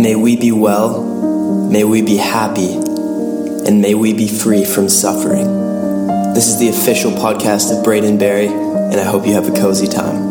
May we be well, may we be happy, and may we be free from suffering. This is the official podcast of Braden Barrie, and I hope you have a cozy time.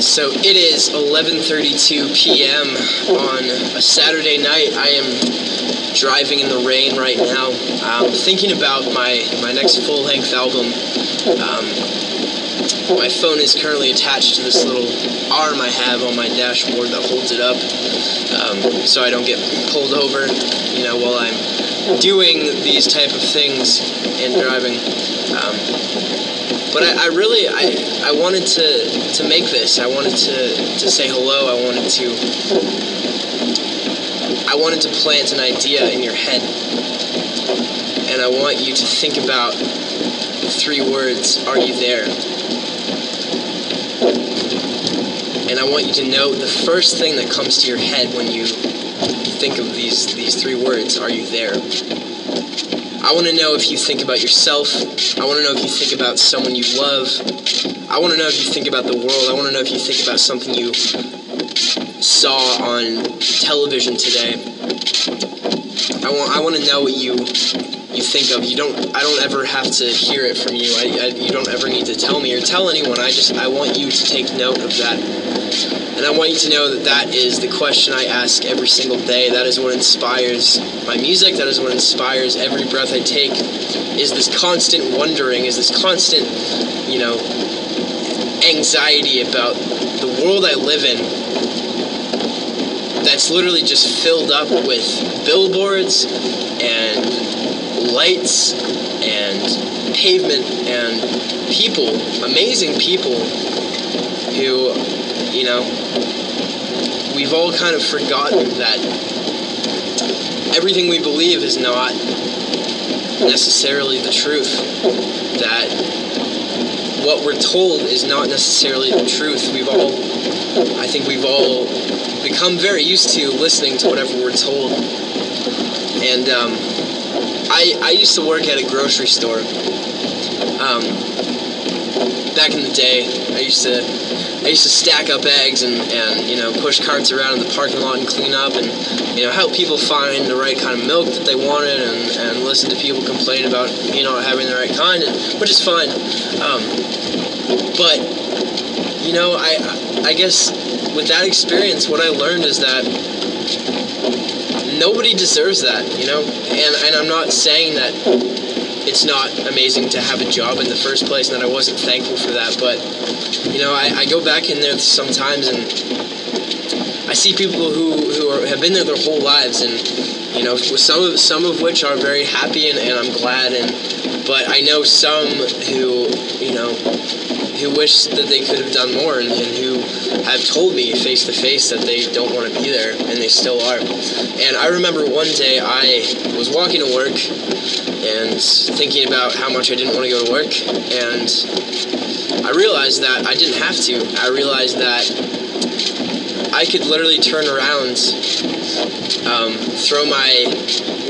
So it is 11:32 p.m. on a Saturday night. I am driving in the rain right now, um, thinking about my my next full-length album. Um, my phone is currently attached to this little arm I have on my dashboard that holds it up, um, so I don't get pulled over. You know, while I'm doing these type of things and driving. Um, but I, I, really I, I wanted to to make this. I wanted to to say hello. I wanted to I wanted to plant an idea in your head. And I want you to think about three words, are you there? And I want you to know the first thing that comes to your head when you think of these these three words, are you there? I want to know if you think about yourself. I want to know if you think about someone you love. I want to know if you think about the world. I want to know if you think about something you saw on television today. I want I want to know what you you think of. You don't I don't ever have to hear it from you. I, I you don't ever need to tell me or tell anyone. I just I want you to take note of that and I want you to know that that is the question I ask every single day. That is what inspires my music. That is what inspires every breath I take. Is this constant wondering, is this constant, you know, anxiety about the world I live in that's literally just filled up with billboards and lights and pavement and people, amazing people who you know, we've all kind of forgotten that everything we believe is not necessarily the truth. That what we're told is not necessarily the truth. We've all, I think we've all become very used to listening to whatever we're told. And um, I, I used to work at a grocery store. Um, back in the day, I used to I used to stack up eggs and, and you know push carts around in the parking lot and clean up and you know help people find the right kind of milk that they wanted and, and listen to people complain about you know having the right kind and, which is fine um, but you know I I guess with that experience what I learned is that nobody deserves that you know? And and I'm not saying that it's not amazing to have a job in the first place and that I wasn't thankful for that but you know, I, I go back in there sometimes and I see people who, who are, have been there their whole lives and, you know, some of, some of which are very happy and, and I'm glad and, but I know some who, you know, who wish that they could have done more and, and who have told me face to face that they don't want to be there and they still are. And I remember one day I was walking to work and thinking about how much I didn't want to go to work and I realized that I didn't have to. I realized that I could literally turn around, um, throw my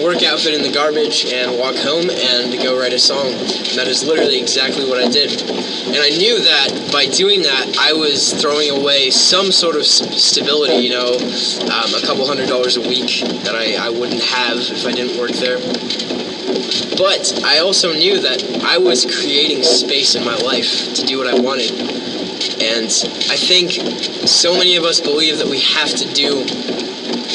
work outfit in the garbage, and walk home and go write a song. And that is literally exactly what I did. And I knew that by doing that, I was throwing away some sort of stability, you know, um, a couple hundred dollars a week that I, I wouldn't have if I didn't work there. But I also knew that I was creating space in my life to do what I wanted. And I think so many of us believe that we have to do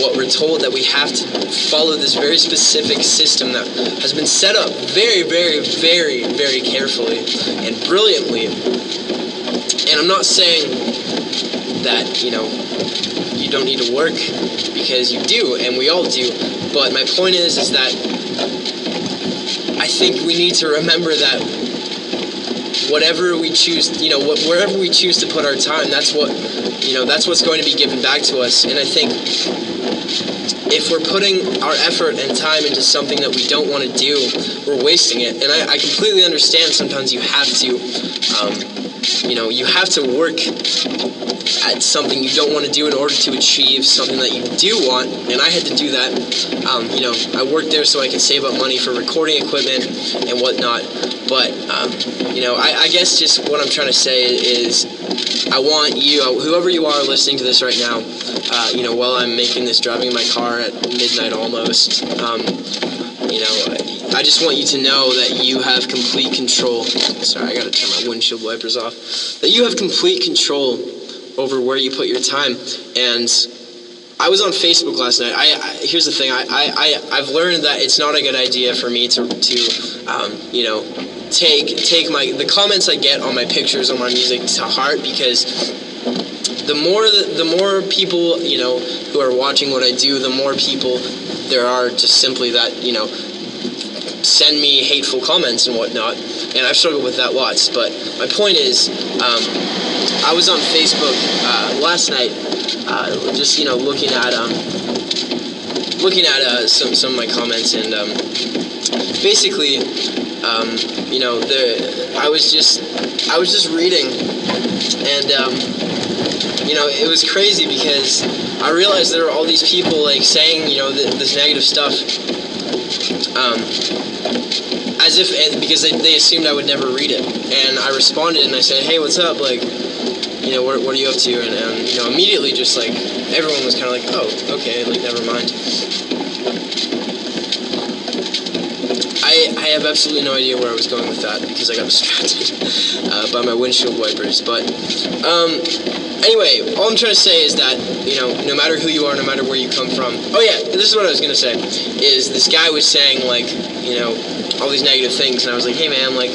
what we're told, that we have to follow this very specific system that has been set up very, very, very, very carefully and brilliantly. And I'm not saying that, you know, you don't need to work because you do, and we all do. But my point is, is that I think we need to remember that whatever we choose, you know, wherever we choose to put our time, that's what, you know, that's what's going to be given back to us. And I think if we're putting our effort and time into something that we don't want to do, we're wasting it. And I, I completely understand sometimes you have to. Um, you know, you have to work at something you don't want to do in order to achieve something that you do want. And I had to do that. Um, you know, I worked there so I could save up money for recording equipment and whatnot. But, um, you know, I, I guess just what I'm trying to say is I want you, whoever you are listening to this right now, uh, you know, while I'm making this, driving in my car at midnight almost, um, you know, I just want you to know that you have complete control. Sorry, I gotta turn my windshield wipers off. That you have complete control over where you put your time. And I was on Facebook last night. I, I here's the thing. I, I, I have learned that it's not a good idea for me to to um, you know take take my the comments I get on my pictures on my music to heart because the more the, more people you know who are watching what I do, the more people there are just simply that you know send me hateful comments and whatnot, and I've struggled with that lots. But my point is, um, I was on Facebook uh, last night, uh, just you know looking at um, looking at uh, some some of my comments, and um, basically, um, you know, the I was just I was just reading, and um, you know, it was crazy because I realized there were all these people like saying you know th- this negative stuff. Um, as if because they, they assumed I would never read it, and I responded and I said, "Hey, what's up? Like, you know, what, what are you up to?" And, and you know, immediately just like everyone was kind of like, "Oh, okay, like never mind." I, have absolutely no idea where I was going with that because I got distracted uh, by my windshield wipers. But um, anyway, all I'm trying to say is that you know, no matter who you are, no matter where you come from. Oh yeah, this is what I was gonna say. Is this guy was saying like, you know, all these negative things, and I was like, hey man, like,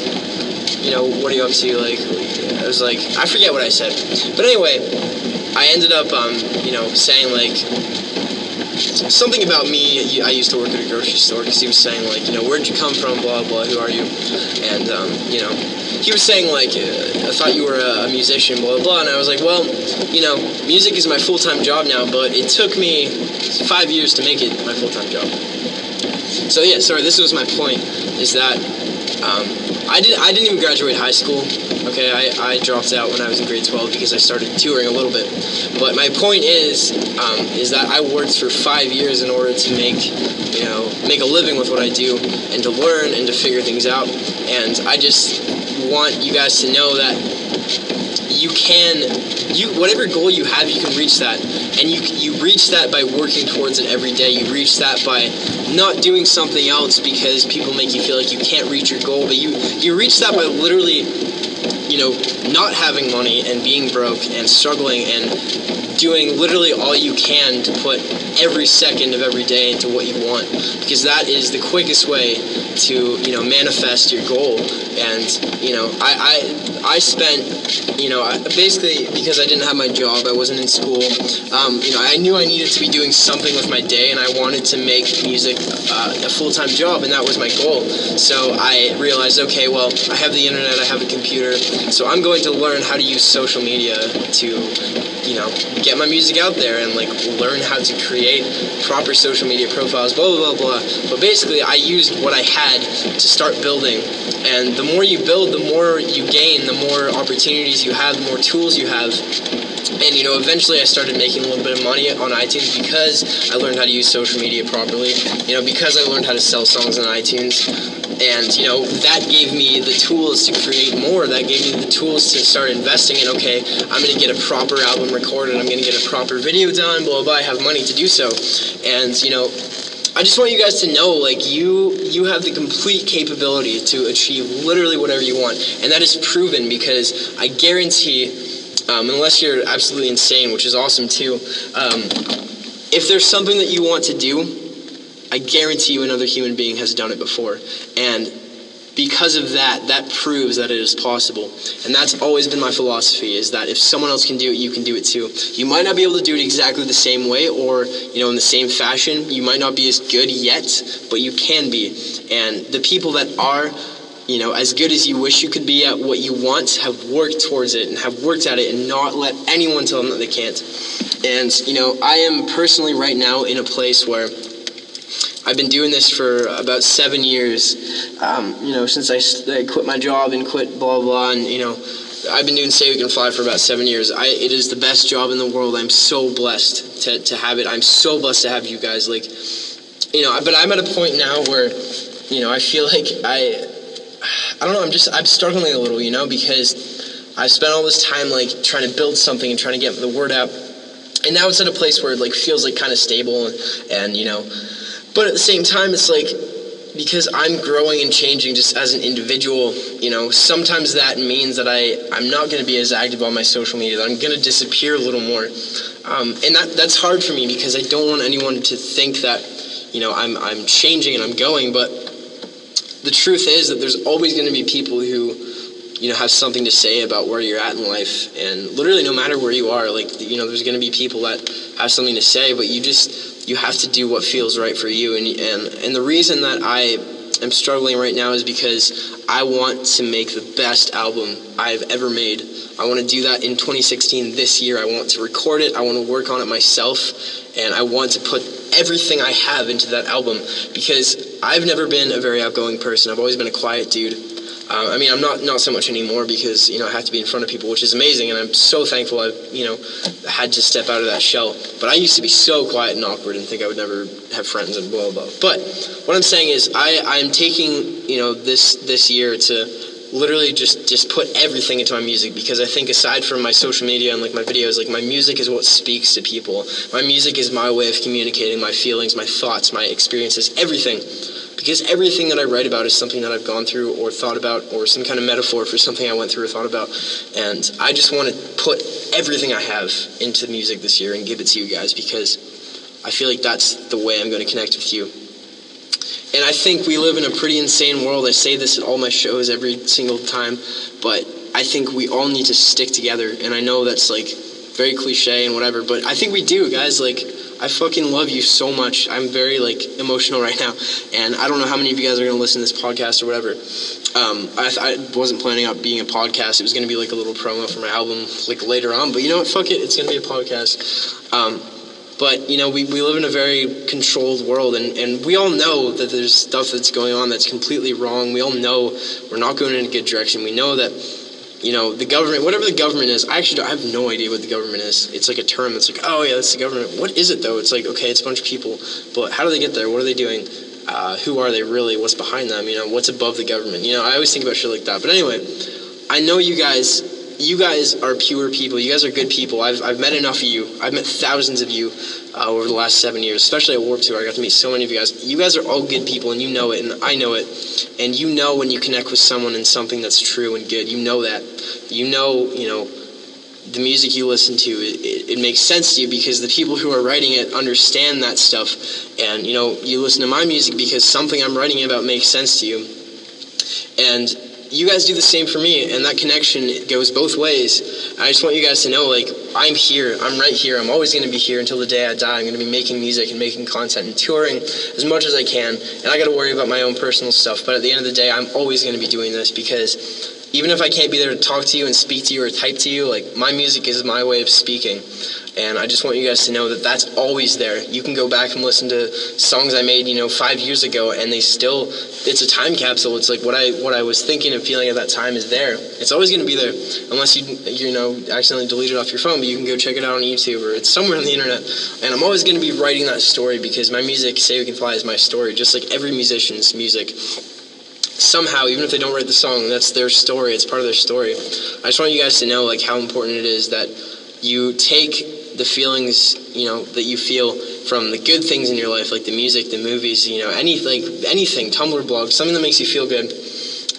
you know, what are you up to? Like, I was like, I forget what I said, but anyway, I ended up, um, you know, saying like something about me. I used to work at a grocery store because he was saying like, you know, where'd you come from? Blah blah. Who are you? And um, you know, he was saying like, uh, I thought you were a musician. Blah blah. And I was like, well, you know, music is my full time job now, but it took me five years to make it my full time job. So yeah, sorry. This was my point. Is that um, I did I didn't even graduate high school. Okay, I, I dropped out when I was in grade 12 because I started touring a little bit. But my point is um, is that I worked for five years in order to make you know make a living with what I do and to learn and to figure things out. And I just want you guys to know that you can you whatever goal you have you can reach that. And you you reach that by working towards it every day. You reach that by not doing something else because people make you feel like you can't reach your goal. But you you reach that by literally you know not having money and being broke and struggling and doing literally all you can to put every second of every day into what you want. Because that is the quickest way to you know manifest your goal. And you know I I, I spent you know basically because I didn't have my job I wasn't in school um, you know I knew I needed to be doing something with my day and I wanted to make music uh, a full-time job and that was my goal. So I realized okay well I have the internet I have a computer so I'm going to learn how to use social media to you know get my music out there and like learn how to create proper social media profiles blah blah blah blah. But basically I used what I had to start building. And the more you build the more you gain the more opportunities you have the more tools you have. And you know eventually i started making a little bit of money on itunes because i learned how to use social media properly. You know because i learned how to sell songs on itunes and you know that gave me the tools to create more. That gave me the tools to start investing in okay i'm to get a proper album recorded i'm to get a proper video done blah, blah blah i have money to do so. And you know I just want you guys to know, like you, you have the complete capability to achieve literally whatever you want, and that is proven because I guarantee, um, unless you're absolutely insane, which is awesome too, um, if there's something that you want to do, I guarantee you another human being has done it before, and because of that, that proves that it is possible. And that's always been my philosophy is that if someone else can do it, you can do it too. You might not be able to do it exactly the same way or, you know, in the same fashion. You might not be as good yet, but you can be. And the people that are you know, as good as you wish you could be at what you want, have worked towards it and have worked at it and not let anyone tell them that they can't. And, you know, I am personally right now in a place where I've been doing this for about seven years. Um, you know, since I, I, quit my job and quit blah blah, and you know, I've been doing Say We Can Fly for about seven years. I, it is the best job in the world. I'm so blessed to, to have it. I'm so blessed to have you guys. Like, you know, but I'm at a point now where, you know, I feel like I, I don't know. I'm just I'm struggling a little, you know, because I've spent all this time like trying to build something and trying to get the word out, and now it's at a place where it like feels like kind of stable and, and you know, but at the same time it's like because I'm growing and changing just as an individual, you know, sometimes that means that I, I'm not going to be as active on my social media, that I'm going to disappear a little more. Um, and that, that's hard for me because I don't want anyone to think that, you know, I'm, I'm changing and I'm going. But the truth is that there's always going to be people who, you know, have something to say about where you're at in life. And literally, no matter where you are, like, you know, there's going to be people that have something to say, but you just, you have to do what feels right for you. And, and, and the reason that I am struggling right now is because I want to make the best album I've ever made. I want to do that in 2016 this year. I want to record it. I want to work on it myself. And I want to put everything I have into that album because I've never been a very outgoing person. I've always been a quiet dude. Uh, I mean, I'm not not so much anymore because you know I have to be in front of people, which is amazing, and I'm so thankful I've you know had to step out of that shell. But I used to be so quiet and awkward and think I would never have friends and blah blah. blah. But what I'm saying is, I I'm taking you know this this year to literally just just put everything into my music because I think aside from my social media and like my videos, like my music is what speaks to people. My music is my way of communicating my feelings, my thoughts, my experiences, everything because everything that I write about is something that I've gone through or thought about or some kind of metaphor for something I went through or thought about. And I just want to put everything I have into music this year and give it to you guys because I feel like that's the way I'm going to connect with you. And I think we live in a pretty insane world. I say this at all my shows every single time, but I think we all need to stick together. And I know that's like very cliche and whatever, but I think we do, guys. Like, I fucking love you so much. I'm very like emotional right now, and I don't know how many of you guys are gonna listen to this podcast or whatever. Um, I, I, wasn't planning on being a podcast. It was gonna be like a little promo for my album like later on. But you know what? Fuck it. It's gonna be a podcast. Um, but you know, we, we live in a very controlled world, and, and we all know that there's stuff that's going on that's completely wrong. We all know we're not going in a good direction. We know that you know, the government, whatever the government is, I actually I have no idea what the government is. It's like a term that's like, oh yeah, that's the government. What is it though? It's like, okay, it's a bunch of people, but how do they get there? What are they doing? Uh, who are they really? What's behind them? You know, what's above the government? You know, I always think about shit like that. But anyway, I know you guys, you guys are pure people. You guys are good people. I've, I've met enough of you. I've met thousands of you uh, over the last seven years, especially at Warped Tour. I got to meet so many of you guys. You guys are all good people, and you know it, and I know it. And you know when you connect with someone in something that's true and good. You know that. You know, you know, the music you listen to, it, it, it, makes sense to you because the people who are writing it understand that stuff. And, you know, you listen to my music because something I'm writing about makes sense to you. And you guys do the same for me, and that connection goes both ways. I just want you guys to know, like, I'm here. I'm right here. I'm always going to be here until the day I die. I'm going to be making music and making content and touring as much as I can. And I got to worry about my own personal stuff. But at the end of the day, I'm always going to be doing this because even if I can't be there to talk to you and speak to you or type to you, like, my music is my way of speaking. And I just want you guys to know that that's always there. You can go back and listen to songs I made, you know, five years ago, and they still, it's a time capsule. It's like what I what I was thinking and feeling at that time is there. It's always going to be there, unless you you know accidentally delete it off your phone. But you can go check it out on YouTube or it's somewhere on the internet. And I'm always going to be writing that story because my music, Say We Can Fly, is my story, just like every musician's music somehow, even if they don't write the song, that's their story. It's part of their story. I just want you guys to know like how important it is that you take the feelings you know that you feel from the good things in your life, like the music, the movies, you know, any like anything, Tumblr blog, something that makes you feel good,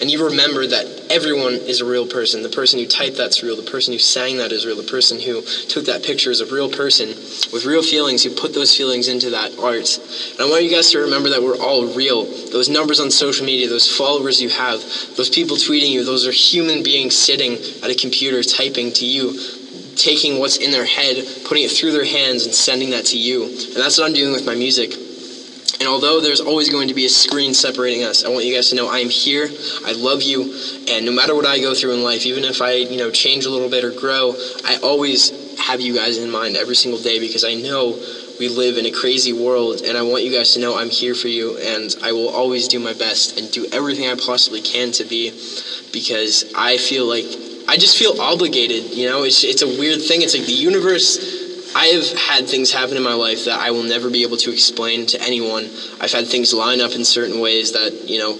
and you remember that everyone is a real person. The person who typed that's real. The person who sang that is real. The person who took that picture is a real person with real feelings who put those feelings into that art. And I want you guys to remember that we're all real. Those numbers on social media, those followers you have, those people tweeting you, those are human beings sitting at a computer typing to you taking what's in their head, putting it through their hands, and sending that to you. And that's what I'm doing with my music. And although there's always going to be a screen separating us, I want you guys to know I am here. I love you, and no matter what I go through in life, even if I, you know, change a little bit or grow, I always have you guys in mind every single day because I know we live in a crazy world, and I want you guys to know I'm here for you, and I will always do my best and do everything I possibly can to be, because I feel like I just feel obligated. You know, it's it's a weird thing. It's like the universe. I have had things happen in my life that I will never be able to explain to anyone. I've had things line up in certain ways that you know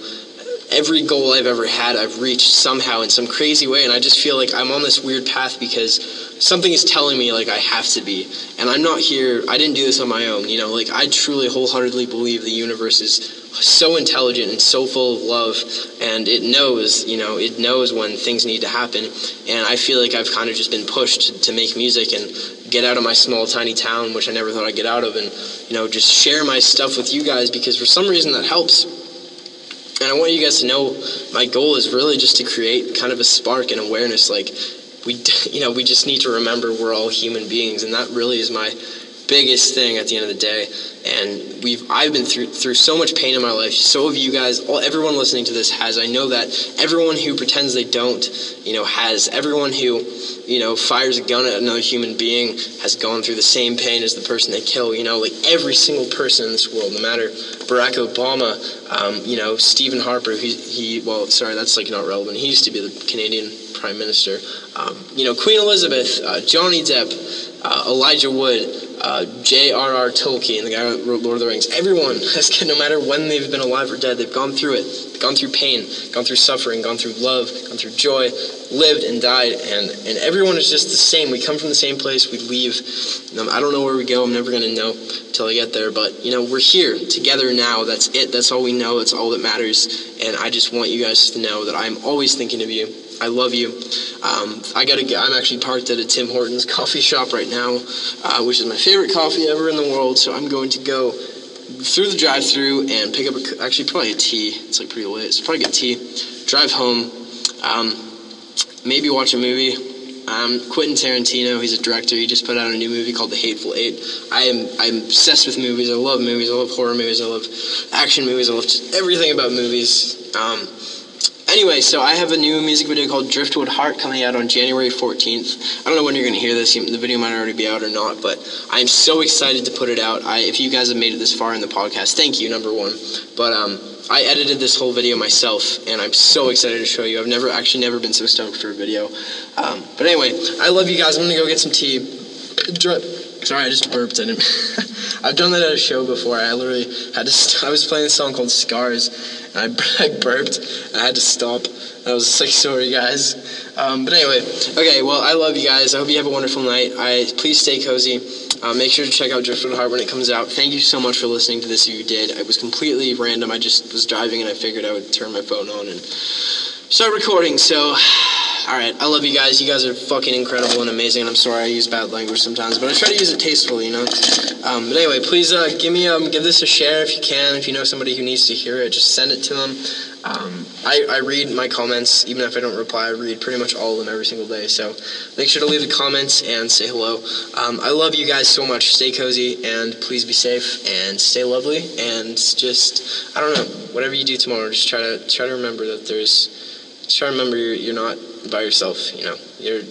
every goal I've ever had, I've reached somehow in some crazy way, and I just feel like I'm on this weird path because something is telling me like I have to be, and I'm not here. I didn't do this on my own, you know. Like I truly, wholeheartedly believe the universe is so intelligent and so full of love, and it knows, you know, it knows when things need to happen, and I feel like I've kind of just been pushed to, to make music and get out of my small tiny town which i never thought i'd get out of and you know just share my stuff with you guys because for some reason that helps and I want you guys to know my goal is really just to create kind of a spark and awareness. Like we, you know, we just need to remember we're all human beings, and that really is my biggest thing at the end of the day. And we've I've been through through so much pain in my life. So have you guys. All everyone listening to this has. I know that everyone who pretends they don't, you know, has. Everyone who, you know, fires a gun at another human being has gone through the same pain as the person they kill. You know, like every single person in this world, no matter Barack Obama, um, you know, Stephen Harper. He he. Well, sorry, that's like not relevant. He used to be the Canadian Prime Minister. Um, you know, Queen Elizabeth, uh, Johnny Depp, uh, Elijah Wood uh, J.R.R. Tolkien, the guy who wrote Lord of the Rings, everyone has, no matter when they've been alive or dead, they've gone through it, gone through pain, gone through suffering, gone through love, gone through joy, lived and died, and, and everyone is just the same. We come from the same place, we leave. I don't know where we go, I'm never going to know until I get there, but, you know, we're here together now. That's it. That's all we know. That's all that matters, and I just want you guys to know that I'm always thinking of you I love you. Um, I gotta get. I'm actually parked at a Tim Hortons coffee shop right now, uh, which is my favorite coffee ever in the world. So I'm going to go through the drive-through and pick up a, actually probably a tea. It's like pretty late, so probably get tea. Drive home. Um, maybe watch a movie. Um, Quentin Tarantino, he's a director. He just put out a new movie called The Hateful Eight. I am I'm obsessed with movies. I love movies. I love horror movies. I love action movies. I love everything about movies. Um, Anyway, so I have a new music video called Driftwood Heart coming out on January 14th. I don't know when you're going to hear this. The video might already be out or not, but I'm so excited to put it out. I, if you guys have made it this far in the podcast, thank you, number one. But um, I edited this whole video myself, and I'm so excited to show you. I've never actually never been so stoked for a video. Um, but anyway, I love you guys. I'm going to go get some tea. Sorry, I just burped. I didn't. I've done that at a show before. I literally had to. St- I was playing a song called Scars and I, I burped. I had to stop. I was like, sorry, guys. Um, but anyway, okay. Well, I love you guys. I hope you have a wonderful night. I please stay cozy. Uh, make sure to check out Driftwood Heart when it comes out. Thank you so much for listening to this. If you did, it was completely random. I just was driving and I figured I would turn my phone on and start recording. So all right, I love you guys. You guys are fucking incredible and amazing. And I'm sorry I use bad language sometimes, but I try to use it tastefully, you know. Um, but anyway, please uh, give me um, give this a share if you can. If you know somebody who needs to hear it, just send it to them. Um, I, I read my comments, even if I don't reply. I read pretty much all of them every single day. So make sure to leave the comments and say hello. Um, I love you guys so much. Stay cozy and please be safe and stay lovely. And just I don't know, whatever you do tomorrow, just try to try to remember that there's. Try to remember you're, you're not by yourself. You know, you're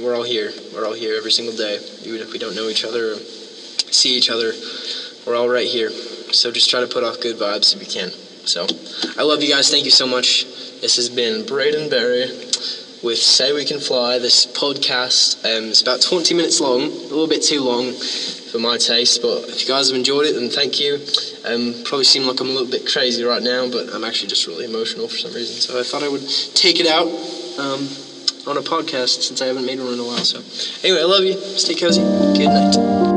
we're all here. We're all here every single day, even if we don't know each other or see each other. We're all right here. So just try to put off good vibes if you can. So I love you guys. Thank you so much. This has been Braden Barrie with Say We Can Fly. This podcast um, is about 20 minutes long, a little bit too long for my taste, but if you guys have enjoyed it, then thank you. Um, probably seem like I'm a little bit crazy right now, but I'm actually just really emotional for some reason. So I thought I would take it out um, on a podcast since I haven't made one in a while. So anyway, I love you. Stay cozy. Good night.